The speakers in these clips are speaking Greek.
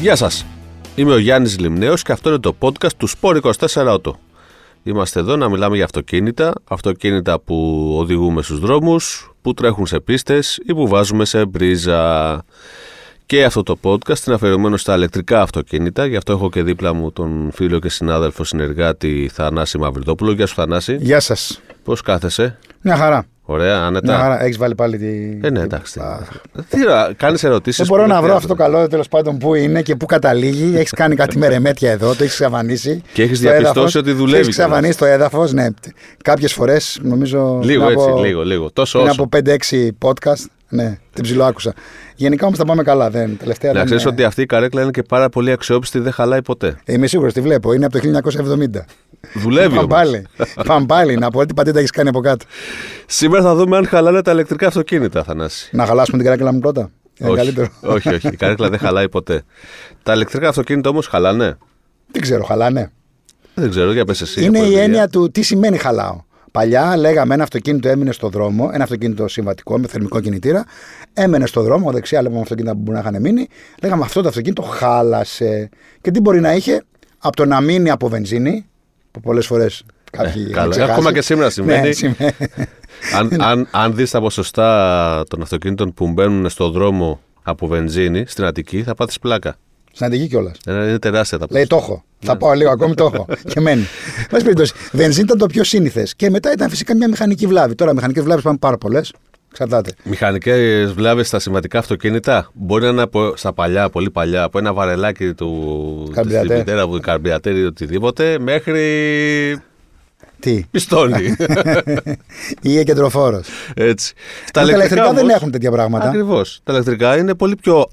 Γεια σας. Είμαι ο Γιάννης Λιμνέος και αυτό είναι το podcast του Σπόρ 24 Auto. Είμαστε εδώ να μιλάμε για αυτοκίνητα, αυτοκίνητα που οδηγούμε στους δρόμους, που τρέχουν σε πίστες ή που βάζουμε σε μπρίζα. Και αυτό το podcast είναι αφιερωμένο στα ηλεκτρικά αυτοκίνητα, γι' αυτό έχω και δίπλα μου τον φίλο και συνάδελφο συνεργάτη Θανάση Μαυριδόπουλο. Γεια σου Θανάση. Γεια σας. Πώς κάθεσαι; Μια χαρά. Ωραία, άνετα. Μια χαρά. Έχεις βάλει πάλι τη... Ε, ναι, εντάξει. Τι να κάνεις ερωτήσεις. Δεν μπορώ που να βρω χρειάζονται. αυτό το καλό τέλος πάντων που είναι και πού καταλήγει. Έχεις κάνει κάτι μερεμέτια εδώ, το έχεις εξαφανίσει. Και έχεις στο διαπιστώσει έδαφος. ότι Το δουλεύει έχεις εξαφανίσει το έδαφος, ναι. Κάποιες φορές νομίζω. Λίγο πριν έτσι, από- λίγο, λίγο. Τόσο Πριν όσο. από 5-6 podcast. Ναι, την ψιλοάκουσα. Γενικά όμως τα πάμε καλά. Δεν, τελευταία Να δεν, ξέρεις ε, ότι αυτή η καρέκλα είναι και πάρα πολύ αξιόπιστη, δεν χαλάει ποτέ. Είμαι σίγουρος, τη βλέπω. Είναι από το 1970. Δουλεύει Πάμε όμως. πάλι. Πάμε πάλι. Να πω τι πατήτα έχεις κάνει από κάτω. Σήμερα θα δούμε αν χαλάνε τα ηλεκτρικά αυτοκίνητα, Θανάση. Να χαλάσουμε την καρέκλα μου πρώτα. Είναι όχι, καλύτερο. όχι, όχι. Η καρέκλα δεν χαλάει ποτέ. Τα ηλεκτρικά αυτοκίνητα όμως χαλάνε. Δεν ξέρω, χαλάνε. Δεν ξέρω, για πες εσύ. Είναι από η εμπειρία. έννοια του τι σημαίνει χαλάω. Παλιά λέγαμε ένα αυτοκίνητο έμεινε στο δρόμο, ένα αυτοκίνητο συμβατικό με θερμικό κινητήρα, έμενε στο δρόμο, δεξιά λέγαμε αυτοκίνητα που μπορεί να είχαν μείνει, λέγαμε αυτό το αυτοκίνητο χάλασε. Και τι μπορεί να είχε, από το να μείνει από βενζίνη, που πολλές φορές κάποιοι. Ε, έχουν καλά. ξεχάσει. Ακόμα και σήμερα συμβαίνει. Ναι, σημαίνει. αν, αν, αν δεις τα ποσοστά των αυτοκίνητων που μπαίνουν στο δρόμο από βενζίνη στην Αττική, θα πάθεις πλάκα. Στην Αντική κιόλας. Ε, Είναι τεράστια τα Λέει ποσοστά. το έχω. Θα πάω λίγο ακόμη το έχω. και μένει. Βάση περιπτώσει. Βενζίνη ήταν το πιο σύνηθες. Και μετά ήταν φυσικά μια μηχανική βλάβη. Τώρα μηχανικές βλάβες πάνε πάρα πολλές. Εξαρτάται. Μηχανικές βλάβες στα σημαντικά αυτοκίνητα μπορεί να είναι από, στα παλιά, πολύ παλιά, από ένα βαρελάκι του Καρμπιρατέρ. της μητέρα του καρμπιατέρ ή οτιδήποτε, μέχρι Τι; πιστόλι. ή κεντροφόρο. Έτσι. Τα ηλεκτρικά δεν έχουν τέτοια πράγματα. Ακριβώς. Τα ηλεκτρικά είναι πολύ πιο.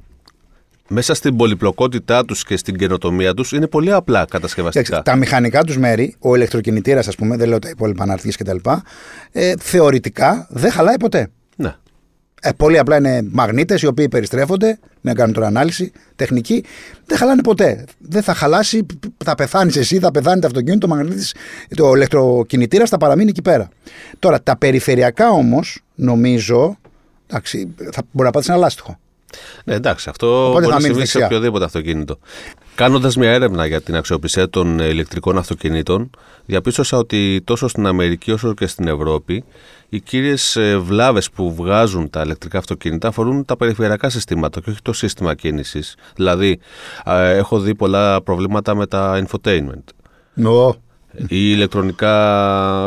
Μέσα στην πολυπλοκότητά τους και στην καινοτομία τους είναι πολύ απλά κατασκευαστικά. Εντάξει, τα μηχανικά τους μέρη, ο ηλεκτροκινητήρας, ας πούμε, δεν λέω τα υπόλοιπα αναρτήσει κτλ., ε, θεωρητικά δεν χαλάει ποτέ. Ναι. Ε, πολύ απλά είναι μαγνήτες οι οποίοι περιστρέφονται, να κάνουν τώρα ανάλυση τεχνική. Δεν χαλάνε ποτέ. Δεν θα χαλάσει, θα πεθάνεις εσύ, θα πεθάνει το αυτοκίνητο, το μαγνήτης, το ηλεκτροκινητήρας θα παραμείνει εκεί πέρα. Τώρα, τα περιφερειακά όμως, νομίζω, εντάξει, θα μπορεί να πάθεις ένα λάστιχο. Ναι, εντάξει, αυτό Οπότε μπορεί θα να μείνεις συμβεί σε δεξιά. οποιοδήποτε αυτοκίνητο. Κάνοντας μια έρευνα για την αξιοπιστία των ε, ηλεκτρικών αυτοκινήτων, διαπίστωσα ότι τόσο στην Αμερική όσο και στην Ευρώπη οι κύριες βλάβες που βγάζουν τα ηλεκτρικά αυτοκίνητα αφορούν τα περιφερειακά συστήματα και όχι το σύστημα κίνησης. Δηλαδή, ε, έχω δει πολλά προβλήματα με τα infotainment. Νο. ή ηλεκτρονικά.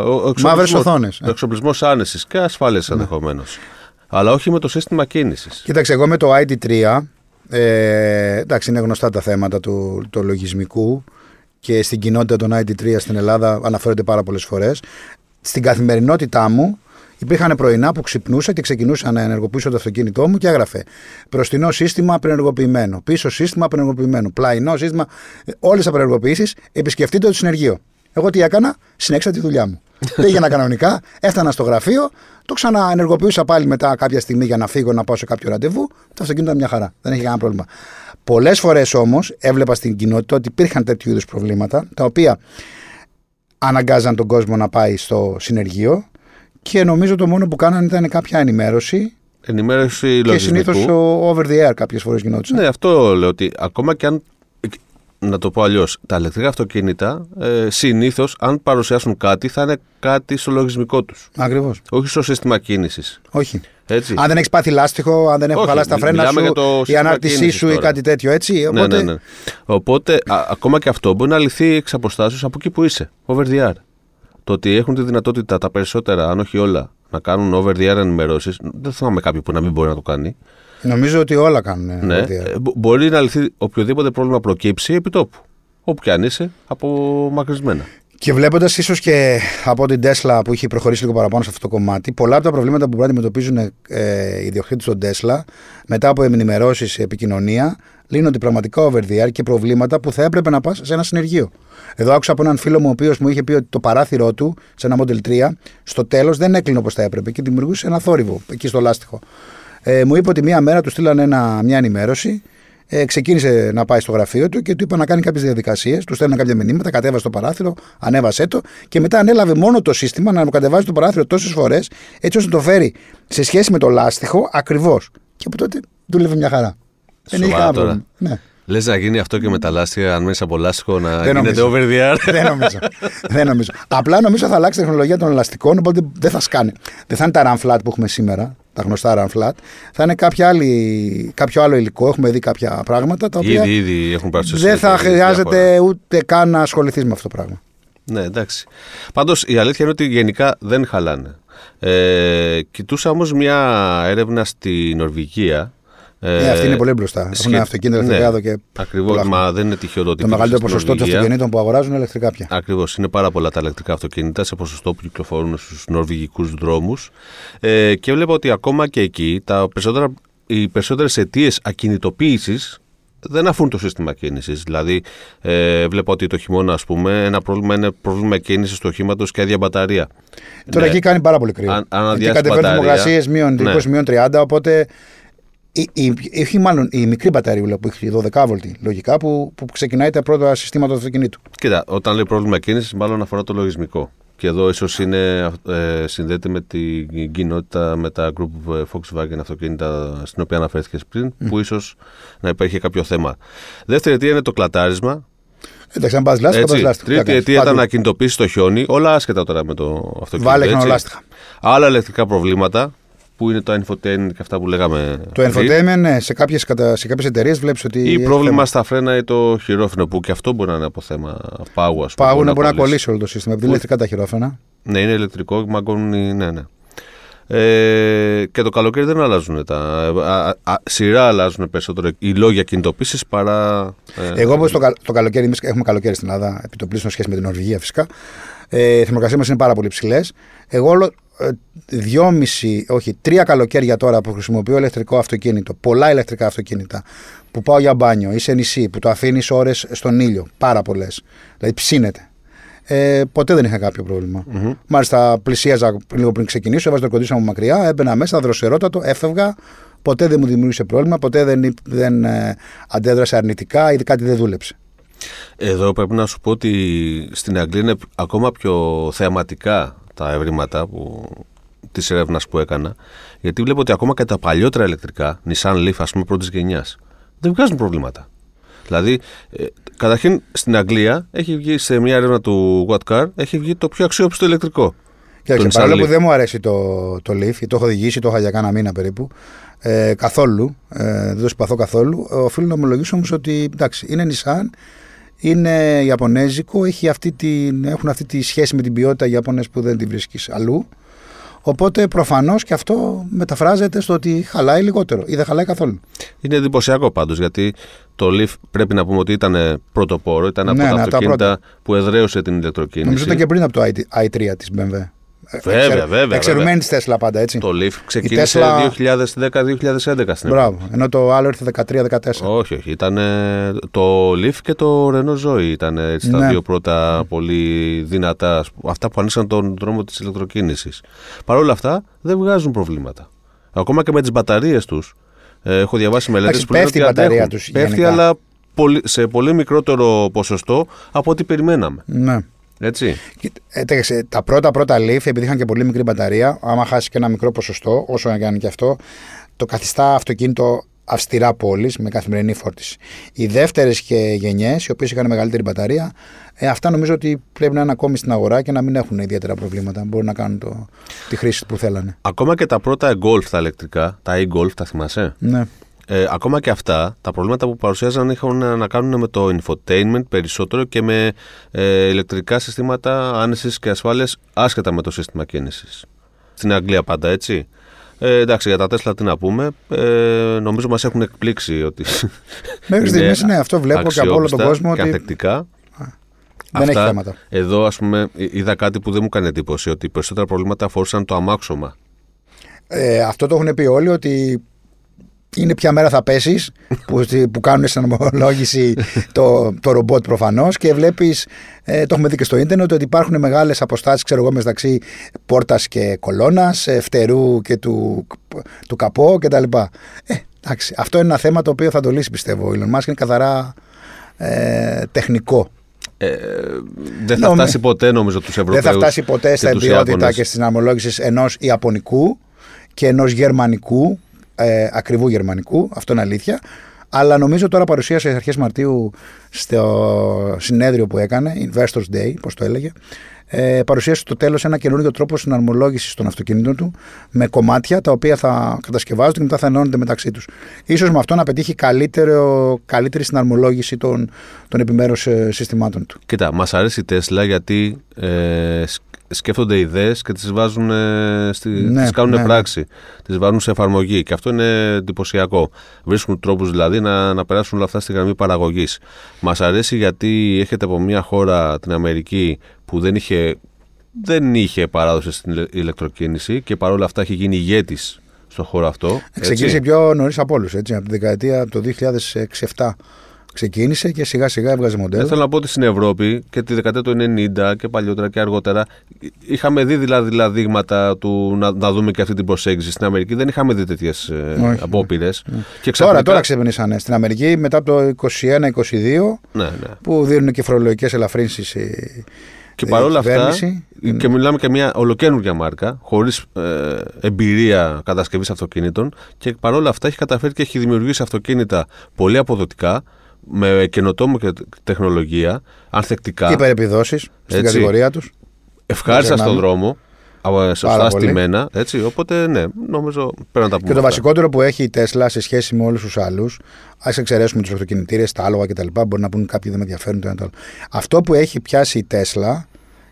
Ο, ο εξοπλισμός- Μαύρες οθόνες. Ο εξοπλισμός άνεσης και ασφάλειας ενδεχομένως. Αλλά όχι με το σύστημα κίνησης. Κοίταξε, εγώ με το ID3, ε, εντάξει, είναι γνωστά τα θέματα του, του λογισμικού και στην κοινότητα των ID3 στην Ελλάδα αναφέρονται πάρα πολλές φορές. Στην καθημερινότητά μου υπήρχαν πρωινά που ξυπνούσα και ξεκινούσα να ενεργοποιήσω το αυτοκίνητό μου και έγραφε μπροστινό σύστημα απενεργοποιημένο, πίσω σύστημα απενεργοποιημένο, πλαϊνό σύστημα, όλες τι απενεργοποιήσεις. Επισκεφτείτε το συνεργείο. Εγώ τι έκανα, συνέχισα τη δουλειά μου. Πήγαινα κανονικά, έφτανα στο γραφείο, το ξαναενεργοποιούσα πάλι μετά κάποια στιγμή για να φύγω να πάω σε κάποιο ραντεβού. Το αυτοκίνητο ήταν μια χαρά. Δεν έχει κανένα πρόβλημα. Πολλές φορές όμως έβλεπα στην κοινότητα ότι υπήρχαν τέτοιου είδους προβλήματα, τα οποία αναγκάζαν τον κόσμο να πάει στο συνεργείο και νομίζω το μόνο που κάνανε ήταν κάποια ενημέρωση Ενημέρωση και συνήθως λογισμικού. over the air κάποιες φορές γινόντουσαν. Ναι, αυτό λέω ότι ακόμα και αν. Να το πω αλλιώς. Τα ηλεκτρικά αυτοκίνητα ε, συνήθως, αν παρουσιάσουν κάτι, θα είναι κάτι στο λογισμικό τους. Ακριβώς. Όχι στο σύστημα κίνησης. Όχι. Έτσι. Αν δεν έχεις πάθει λάστιχο, αν δεν έχουν Όχι, χαλάσει τα μι- φρένα μιλάμε σου, για το η σύστημα ανάρτησή κίνησης σου ή τώρα. κάτι τέτοιο έτσι. Ναι, Οπότε, ναι, ναι. Οπότε, α, ακόμα και αυτό μπορεί να λυθεί εξ αποστάσεως από εκεί που είσαι. Over the air. Το ότι έχουν τη δυνατότητα τα περισσότερα, αν όχι όλα, να κάνουν over the air ενημερώσεις. Δεν θυμάμαι κάποιον που να μην μπορεί να το κάνει. Νομίζω ότι όλα κάνουν. Ναι, over the air. ε, μπο- μπορεί να λυθεί οποιοδήποτε πρόβλημα προκύψει επί τόπου. Όπου και αν είσαι, απομακρυσμένα. Και βλέποντας ίσως και από την Tesla που έχει προχωρήσει λίγο παραπάνω σε αυτό το κομμάτι, πολλά από τα προβλήματα που μπορεί να αντιμετωπίζουν ε, οι ιδιοκτήτες των Tesla μετά από ενημερώσεις, επικοινωνία, λύνονται πραγματικά over the air και προβλήματα που θα έπρεπε να πας σε ένα συνεργείο. Εδώ άκουσα από έναν φίλο μου, ο οποίος μου είχε πει ότι το παράθυρό του σε ένα Model 3 στο τέλος δεν έκλεινε όπως θα έπρεπε και δημιουργούσε ένα θόρυβο εκεί στο λάστιχο. Ε, μου είπε ότι μία μέρα του στείλανε ένα, μια ενημέρωση ε, ξεκίνησε να πάει στο γραφείο του και του είπα να κάνει κάποιες διαδικασίες. Του στέλνουν κάποια μηνύματα, κατέβασε το παράθυρο, ανέβασέ το και μετά ανέλαβε μόνο το σύστημα να κατεβάζει το παράθυρο τόσες φορές έτσι ώστε να το φέρει σε σχέση με το λάστιχο ακριβώς. Και από τότε δούλευε μια χαρά. Δεν είχε Σοβαρά κανένα τώρα. πρόβλημα. Ναι. Λες να γίνει αυτό και με τα λάστιχα, αν μένει από λάστιχο να Δεν γίνεται νομίζω. over the air. δεν νομίζω. δεν νομίζω. Απλά νομίζω θα αλλάξει η τεχνολογία των ελαστικών, οπότε δεν θα σκάνε. Δεν θα είναι τα run flat που έχουμε σήμερα, τα γνωστά run flat. Θα είναι κάποια άλλη, κάποιο άλλο υλικό. Έχουμε δει κάποια πράγματα τα οποία Ήδη, ήδη έχουν παρουσιαστεί. δεν θα διάφορα. χρειάζεται ούτε καν να ασχοληθείς με αυτό το πράγμα. Ναι, εντάξει. Πάντως η αλήθεια είναι ότι γενικά δεν χαλάνε. Ε, κοιτούσα όμως μια έρευνα στη Νορβηγία. Ε, αυτή είναι πολύ μπροστά. Έχουν σχε- αυτοκίνητα ναι, ηλεκτρικά εδώ και. Ακριβώς, πολλά χρόνια. μα δεν είναι τυχαίο το ότι. Το πήγε μεγαλύτερο στην ποσοστό των Νορβηγία. αυτοκινήτων που αγοράζουν είναι ηλεκτρικά πια. Ακριβώς. Είναι πάρα πολλά τα ηλεκτρικά αυτοκίνητα σε ποσοστό που κυκλοφορούν στους νορβηγικούς δρόμους. Ε, και βλέπω ότι ακόμα και εκεί τα περισσότερα, οι περισσότερες αιτίες ακινητοποίησης δεν αφούν το σύστημα κίνησης. Δηλαδή, ε, βλέπω ότι το χειμώνα, ας πούμε, ένα πρόβλημα είναι πρόβλημα κίνησης του οχήματος και άδεια μπαταρία. Τώρα Ναι. εκεί κάνει πάρα πολύ κρύο. Αν- αν εκεί αδειάσει κατεβαίνουν μπαταρία, θερμοκρασίε μείον 20 ναι. μείον 30, οπότε. Η, η, έχει μάλλον η μικρή μπαταρία που έχει 12 βολτή λογικά που, που ξεκινάει τα πρώτα συστήματα του αυτοκινήτου. Κοίτα, όταν λέει πρόβλημα κίνησης, μάλλον αφορά το λογισμικό. Και εδώ ίσως είναι ε, συνδέεται με την κοινότητα, με τα group ε, Volkswagen αυτοκίνητα στην οποία αναφέρθηκες πριν, που ίσως να υπάρχει κάποιο θέμα. Δεύτερη αιτία είναι το κλατάρισμα. Εντάξει, αν πας λάστιχο, πας Έτσι. λάστιχο. Τρίτη Τι θα αιτία κάνεις, ήταν παντού. να κινητοποιήσεις το χιόνι. Όλα άσχετα τώρα με το αυτοκίνητο. Βάλε έτσι. χρονολάστιχα. Άλλα ηλεκτρικά προβλήματα που είναι το infotainment και αυτά που λέγαμε. Το πριν. infotainment, ναι, σε κάποιες σε κάποιες εταιρείες βλέπεις ότι. Ή έχει πρόβλημα θέμα. στα φρένα ή το χειρόφρενο που και αυτό μπορεί να είναι από θέμα πάγου, ας πούμε. Πάγου να μπορεί να κολλήσει. κολλήσει όλο το σύστημα. Επειδή είναι ηλεκτρικά τα χειρόφρενα. Ναι, είναι ηλεκτρικό, μαγκώνουν. οι- Ναι, ναι. Ε, και το καλοκαίρι δεν αλλάζουν τα. Α, α, α, σειρά αλλάζουν περισσότερο οι λόγια κινητοποίησης παρά. ε, Εγώ όπως το, καλ- το καλοκαίρι, εμείς έχουμε καλοκαίρι στην Ελλάδα, επί το πλήσιο σχέση με την Νορβηγία φυσικά. Ε, οι θερμοκρασίες μας είναι πάρα πολύ ψηλές. Εγώ όλο, ε, δυόμιση, όχι, τρία καλοκαίρια τώρα που χρησιμοποιώ ηλεκτρικό αυτοκίνητο, πολλά ηλεκτρικά αυτοκίνητα, που πάω για μπάνιο ή σε νησί, που το αφήνεις ώρες στον ήλιο, πάρα πολλές. Δηλαδή ψήνεται. Ε, ποτέ δεν είχα κάποιο πρόβλημα. Μάλιστα, πλησίαζα λίγο πριν ξεκινήσω, έβαζα το κοντήσιο μου μακριά, έμπαινα μέσα, δροσερότατο, έφευγα. Ποτέ δεν μου δημιούργησε πρόβλημα, ποτέ δεν, είπ- δεν ε, αντέδρασε αρνητικά ή κάτι δεν δούλεψε. Εδώ πρέπει να σου πω ότι στην Αγγλία είναι ακόμα πιο θεαματικά τα ευρήματα που, της έρευνας που έκανα γιατί βλέπω ότι ακόμα και τα παλιότερα ηλεκτρικά Nissan Leaf ας πούμε πρώτης γενιάς δεν βγάζουν προβλήματα. Δηλαδή, ε, καταρχήν στην Αγγλία έχει βγει σε μια έρευνα του What Car έχει βγει το πιο αξιόπιστο ηλεκτρικό. Κοίταξε, Nissan παρόλο Leaf. που δεν μου αρέσει το, το Leaf, γιατί το έχω οδηγήσει, το είχα για κάνα μήνα περίπου, ε, καθόλου, ε, δεν το συμπαθώ καθόλου, ε, οφείλω να ομολογήσω όμως ότι εντάξει, είναι Nissan, είναι Ιαπωνέζικο, έχει αυτή την, έχουν αυτή τη σχέση με την ποιότητα οι Ιαπωνές που δεν την βρίσκεις αλλού. Οπότε προφανώς και αυτό μεταφράζεται στο ότι χαλάει λιγότερο ή δεν χαλάει καθόλου. Είναι εντυπωσιακό πάντως γιατί το Leaf πρέπει να πούμε ότι ήταν πρωτοπόρο, ήταν από Ναι, τα ναι, τα αυτοκίνητα που εδραίωσε την ηλεκτροκίνηση. Νομίζω ήταν και πριν από το i, i3 της BMW. Βέβαια, Εξαιρου- βέβαια, Εξαιρουμένη τη Tesla πάντα, έτσι. Το Leaf ξεκίνησε Tesla- 2010-2011 στην Ευρώπη. Μπράβο. Ενώ το άλλο ήρθε 13-14. Όχι, όχι. Ήταν το Leaf και το Renault Zoe. Ήταν έτσι, τα Ναι. δύο πρώτα πολύ δυνατά. ας πούμε, Αυτά που ανοίξαν τον δρόμο της ηλεκτροκίνησης. Παρ' όλα αυτά δεν βγάζουν προβλήματα. Ακόμα και με τις μπαταρίες τους. έχω διαβάσει μελέτες Εντάξει, που λένε πέφτει ότι η μπαταρία αντέχουν. τους Πέφτει, γενικά. αλλά πολύ- σε πολύ μικρότερο ποσοστό από ό,τι περιμέναμε. Ναι. Έτσι. Κοίτα, ε, τέτοιες, τα πρώτα πρώτα Leaf, επειδή είχαν και πολύ μικρή μπαταρία, άμα χάσει και ένα μικρό ποσοστό, όσο να κάνει και αυτό, το καθιστά αυτοκίνητο αυστηρά πόλης με καθημερινή φόρτιση. Οι δεύτερες και γενιές, οι οποίες είχαν μεγαλύτερη μπαταρία, ε, αυτά νομίζω ότι πρέπει να είναι ακόμη στην αγορά και να μην έχουν ιδιαίτερα προβλήματα. Μπορούν να κάνουν το, τη χρήση που θέλανε. Ακόμα και τα πρώτα Golf τα ηλεκτρικά, τα e-Golf, τα θυμάσαι; Ναι. Ε, ακόμα και αυτά, τα προβλήματα που παρουσιάζαν είχαν να κάνουν με το infotainment περισσότερο και με ε, ηλεκτρικά συστήματα άνεσης και ασφάλειας άσχετα με το σύστημα κίνησης. Στην Αγγλία πάντα έτσι. Ε, εντάξει, για τα Τέσλα τι να πούμε. Ε, νομίζω μας έχουν εκπλήξει ότι. Μέχρι είναι στιγμής, ναι, αυτό βλέπω και από όλο τον αξιόπιστα κόσμο Και ότι ανθεκτικά. δεν έχει θέματα. Εδώ, ας πούμε, είδα κάτι που δεν μου κάνει εντύπωση, ότι περισσότερα προβλήματα αφορούσαν το αμάξωμα. Ε, αυτό το έχουν πει όλοι ότι είναι ποια μέρα θα πέσεις, που, που κάνουν συνομολόγηση το, το ρομπότ προφανώς και βλέπεις, ε, το έχουμε δει και στο ίντερνετ, ότι υπάρχουν μεγάλες αποστάσεις, ξέρω εγώ, μεταξύ πόρτας και κολόνας, φτερού και του, του καπό κτλ. Ε, εντάξει, αυτό είναι ένα θέμα το οποίο θα το λύσει πιστεύω. Ο Elon Musk είναι καθαρά ε, τεχνικό. Ε, δεν θα Νομι- φτάσει ποτέ, νομίζω, τους Ευρωπαίους Δεν θα φτάσει ποτέ στα και τους εμπειρότητα Ιάπωνες. και στην αναμολόγηση ενός Ιαπωνικού και ενός Γερμανικού, ε, ακριβού Γερμανικού, αυτό είναι αλήθεια. Αλλά νομίζω τώρα παρουσίασε αρχές Μαρτίου στο συνέδριο που έκανε, Investors Day, πώς το έλεγε, ε, παρουσίασε στο τέλος ένα καινούριο τρόπο συναρμολόγησης των αυτοκινήτων του με κομμάτια τα οποία θα κατασκευάζονται και μετά θα ενώνονται μεταξύ τους. σω με αυτό να πετύχει καλύτερο, καλύτερη συναρμολόγηση των, των επιμέρους ε, συστημάτων του. Κοίτα, μας αρέσει η Τέσλα γιατί ε, σκέφτονται ιδέες και τις βάζουν. Ε, στη, ναι, τις κάνουν ναι, ναι. πράξη. Τις βάζουν σε εφαρμογή. Και αυτό είναι εντυπωσιακό. Βρίσκουν τρόπους δηλαδή να, να περάσουν όλα αυτά στη γραμμή παραγωγής. Μας αρέσει γιατί έχετε από μια χώρα, την Αμερική, που δεν είχε, δεν είχε παράδοση στην ηλεκτροκίνηση και παρόλα αυτά έχει γίνει ηγέτης στον χώρο αυτό. Ξεκίνησε πιο νωρίς από όλους, από τη δεκαετία το 2006-2007 ξεκίνησε και σιγά σιγά έβγαζε μοντέλο. Θέλω να πω ότι στην Ευρώπη και τη δεκαετία του 90 και παλιότερα και αργότερα είχαμε δει δηλαδή, δηλαδή δείγματα του να, να, δούμε και αυτή την προσέγγιση. Στην Αμερική δεν είχαμε δει τέτοιες απόπειρες. Ξαφνικά... Τώρα, τώρα ξεπνήσανε. Στην Αμερική μετά το 21-22 ναι, ναι. που δίνουν και φορολογικές ελαφρύνσεις και παρόλα αυτά, και μιλάμε και μια ολοκένουργια μάρκα, χωρίς ε, εμπειρία κατασκευής αυτοκινήτων, και παρόλα αυτά έχει καταφέρει και έχει δημιουργήσει αυτοκίνητα πολύ αποδοτικά, με καινοτόμο και τεχνολογία, ανθεκτικά. Υπερεπιδόσεις στην κατηγορία τους. Ευχάριστα στον δρόμο. Σωστά στημένα. Έτσι, οπότε, ναι, νομίζω πρέπει να τα πούμε. Και το βασικότερο που έχει η Τέσλα σε σχέση με όλους τους άλλους, ας εξαιρέσουμε τους αυτοκινητήρες, τα άλογα κτλ. Μπορεί να πούνε κάποιοι δεν με ενδιαφέρουν το ένα το άλλο. Αυτό που έχει πιάσει η Τέσλα,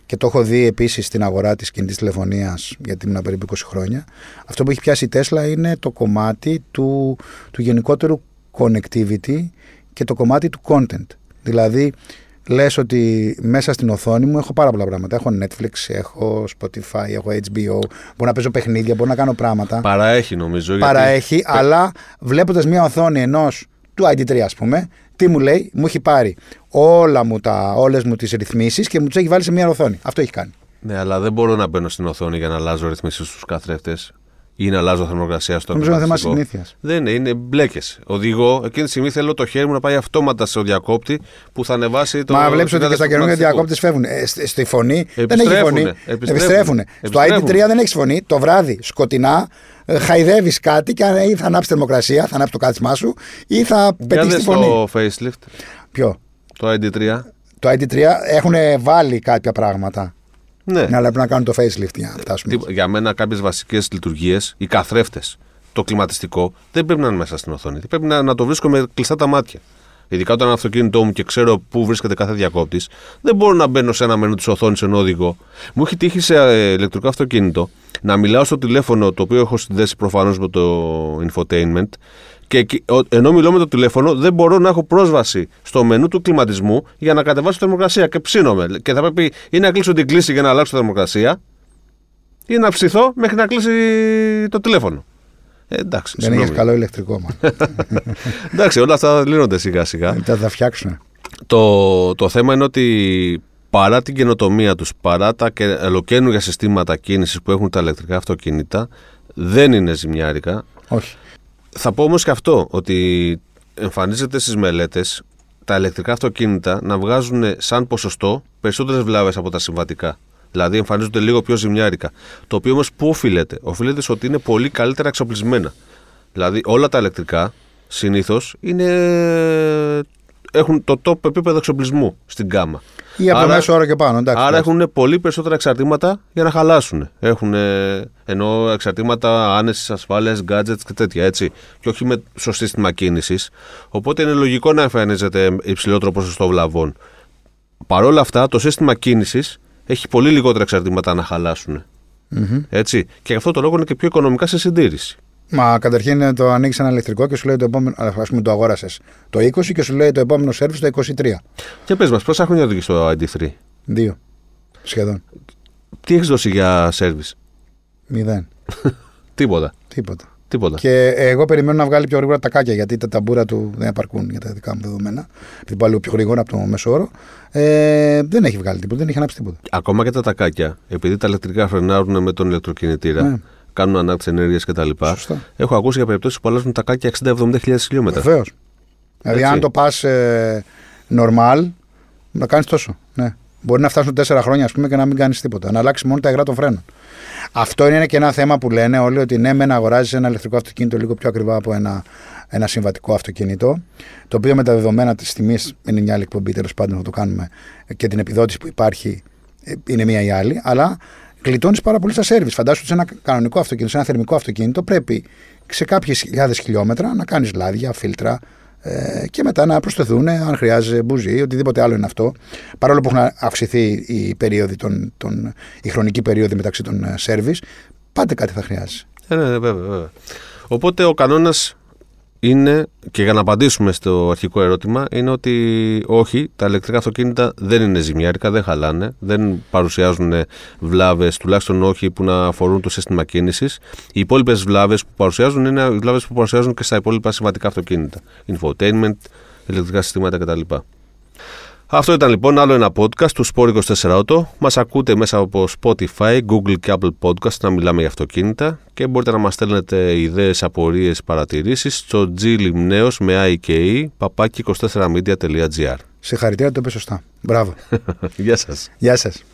και το έχω δει επίσης στην αγορά της κινητής τηλεφωνίας, γιατί ήμουν περίπου 20 χρόνια. Αυτό που έχει πιάσει η Τέσλα είναι το κομμάτι του, του γενικότερου connectivity και το κομμάτι του content. Δηλαδή, λες ότι μέσα στην οθόνη μου έχω πάρα πολλά πράγματα. Έχω Netflix, έχω Spotify, έχω HBO. Μπορώ να παίζω παιχνίδια, μπορώ να κάνω πράγματα. Παραέχει νομίζω. Παραέχει, γιατί... αλλά βλέποντας μια οθόνη ενός του ID3, ας πούμε, τι μου λέει, μου έχει πάρει όλα μου τα, όλες μου τις ρυθμίσεις και μου τις έχει βάλει σε μια οθόνη. Αυτό έχει κάνει. Ναι, αλλά δεν μπορώ να μπαίνω στην οθόνη για να αλλάζω ρυθμίσεις στους καθρέφτες ή να αλλάζω θερμοκρασία στο Νομίζω είναι θέμα συνήθειας. Δεν είναι, είναι μπλέκες. Οδηγώ, εκείνη τη στιγμή θέλω το χέρι μου να πάει αυτόματα στο διακόπτη που θα ανεβάσει το. Μα βλέπεις ότι και στα καινούργια διακόπτες φεύγουν. Ε, στη φωνή δεν έχει φωνή. Επιστρέφουν. Στο ID3 δεν έχεις φωνή. Το βράδυ σκοτεινά ε, χαϊδεύεις κάτι και ή θα ανάψεις θερμοκρασία, θα ανάψεις το κάθισμά σου ή θα πετύχεις τη φωνή. το facelift. Ποιο; Το ID3. Το ID3 έχουν βάλει κάποια πράγματα. Ναι. Αλλά πρέπει να κάνουν το facelift για να φτάσουμε. Για μένα, κάποιες βασικές λειτουργίες, οι καθρέφτες, το κλιματιστικό, δεν πρέπει να είναι μέσα στην οθόνη. Πρέπει να, να το βρίσκω με κλειστά τα μάτια. Ειδικά όταν είναι αυτοκίνητό μου και ξέρω πού βρίσκεται κάθε διακόπτης, δεν μπορώ να μπαίνω σε ένα μενού της οθόνης ενώ οδηγώ. Μου έχει τύχει σε ε, ηλεκτρικό αυτοκίνητο να μιλάω στο τηλέφωνο το οποίο έχω συνδέσει προφανώς με το infotainment και ενώ μιλώ με το τηλέφωνο, δεν μπορώ να έχω πρόσβαση στο μενού του κλιματισμού για να κατεβάσω θερμοκρασία και ψήνομαι. Και θα πρέπει ή να κλείσω την κλίση για να αλλάξω θερμοκρασία, ή να ψηθώ μέχρι να κλείσει το τηλέφωνο. Ε, εντάξει, Δεν έχεις καλό ηλεκτρικό, μα. εντάξει, όλα αυτά λύνονται σιγά σιγά. Μετά θα φτιάξουν. Το, το θέμα είναι ότι παρά την καινοτομία τους, παρά τα ολοκένουργια συστήματα κίνησης που έχουν τα ηλεκτρικά αυτοκίνητα, δεν είναι ζημιάρικα. Όχι. Θα πω όμως και αυτό, ότι εμφανίζεται στις μελέτες τα ηλεκτρικά αυτοκίνητα να βγάζουν σαν ποσοστό περισσότερες βλάβες από τα συμβατικά. Δηλαδή εμφανίζονται λίγο πιο ζημιάρικα. Το οποίο όμως πού οφείλεται; Οφείλεται στο ότι είναι πολύ καλύτερα εξοπλισμένα. Δηλαδή όλα τα ηλεκτρικά συνήθως έχουν το top επίπεδο εξοπλισμού στην γκάμα. Ή από άρα, μέσο όρο και πάνω. Εντάξει, άρα έχουν πολύ περισσότερα εξαρτήματα για να χαλάσουν. Έχουν ενώ εξαρτήματα άνεσης, ασφάλειας, gadgets και τέτοια έτσι. Και όχι με στο σύστημα κίνησης. Οπότε είναι λογικό να εμφανίζεται υψηλότερο ποσοστό βλαβών. Παρ' όλα αυτά, το σύστημα κίνησης έχει πολύ λιγότερα εξαρτήματα να χαλασουν Έτσι. Και γι' αυτό το λόγο είναι και πιο οικονομικά σε συντήρηση. Μα καταρχήν το ανοίξει ένα ηλεκτρικό και σου λέει το επόμενο. Α πούμε το αγόρασες το 20 και σου λέει το επόμενο σερβις το 23. Και πες μας, πόσα χρόνια οδηγείς το ID3. Δύο. Σχεδόν. Τι έχεις δώσει για σερβις. Μηδέν. Τίποτα. Τίποτα. Τίποτα. Και εγώ περιμένω να βγάλει πιο γρήγορα τα κάκια γιατί τα ταμπούρα του δεν επαρκούν για τα δικά μου δεδομένα. Επειδή πάω λίγο πιο γρήγορα από το μέσο όρο. Ε, δεν έχει βγάλει τίποτα, δεν έχει ανάψει τίποτα. Ακόμα και τα τακάκια, επειδή τα ηλεκτρικά φρενάρουν με τον ηλεκτροκινητήρα, ναι. Κάνουν ανάκτηση ενέργειας κτλ. Έχω ακούσει για περιπτώσεις που αλλάζουν τακάκια 60-70 χιλιόμετρα. Βεβαίως. Δηλαδή, αν το πας ε, normal, να κάνεις τόσο. Ναι. Μπορεί να φτάσουν τέσσερα χρόνια, ας πούμε, και να μην κάνεις τίποτα. Να αλλάξει μόνο τα υγρά των φρένων. Αυτό είναι και ένα θέμα που λένε όλοι ότι ναι, με να αγοράζεις ένα ηλεκτρικό αυτοκίνητο λίγο πιο ακριβά από ένα, ένα συμβατικό αυτοκίνητο. Το οποίο με τα δεδομένα της τιμής είναι μια άλλη εκπομπή, τέλος πάντων θα το κάνουμε και την επιδότηση που υπάρχει ε, είναι μία ή άλλη. Αλλά γλιτώνει πάρα πολύ στα σερβις. Φαντάσου σε ένα κανονικό αυτοκίνητο, σε ένα θερμικό αυτοκίνητο, πρέπει σε κάποιες χιλιάδες χιλιόμετρα να κάνεις λάδια, φίλτρα, ε, και μετά να προσθεθούν αν χρειάζεται μπουζί, οτιδήποτε άλλο είναι αυτό. Παρόλο που έχουν αυξηθεί η, περίοδοι των, των, η χρονική περίοδη μεταξύ των σερβις, πάντα κάτι θα χρειάζεται. Ε, ναι, ναι, βέβαια, βέβαια. Οπότε ο κανόνας είναι, και για να απαντήσουμε στο αρχικό ερώτημα, είναι ότι όχι, τα ηλεκτρικά αυτοκίνητα δεν είναι ζημιάρικα, δεν χαλάνε, δεν παρουσιάζουν βλάβες, τουλάχιστον όχι που να αφορούν το σύστημα κίνησης. Οι υπόλοιπες βλάβες που παρουσιάζουν είναι βλάβες που παρουσιάζουν και στα υπόλοιπα συμβατικά αυτοκίνητα. Infotainment, ηλεκτρικά συστήματα κτλ. Αυτό ήταν λοιπόν άλλο ένα podcast του Sport 24 Auto. Μας ακούτε μέσα από Spotify, Google και Apple Podcast να μιλάμε για αυτοκίνητα και μπορείτε να μας στέλνετε ιδέες, απορίες, παρατηρήσεις στο glimneos με IKE παπάκι 24media.gr. Συγχαρητήρια, το είπε σωστά. Μπράβο. Γεια σας. Γεια σας.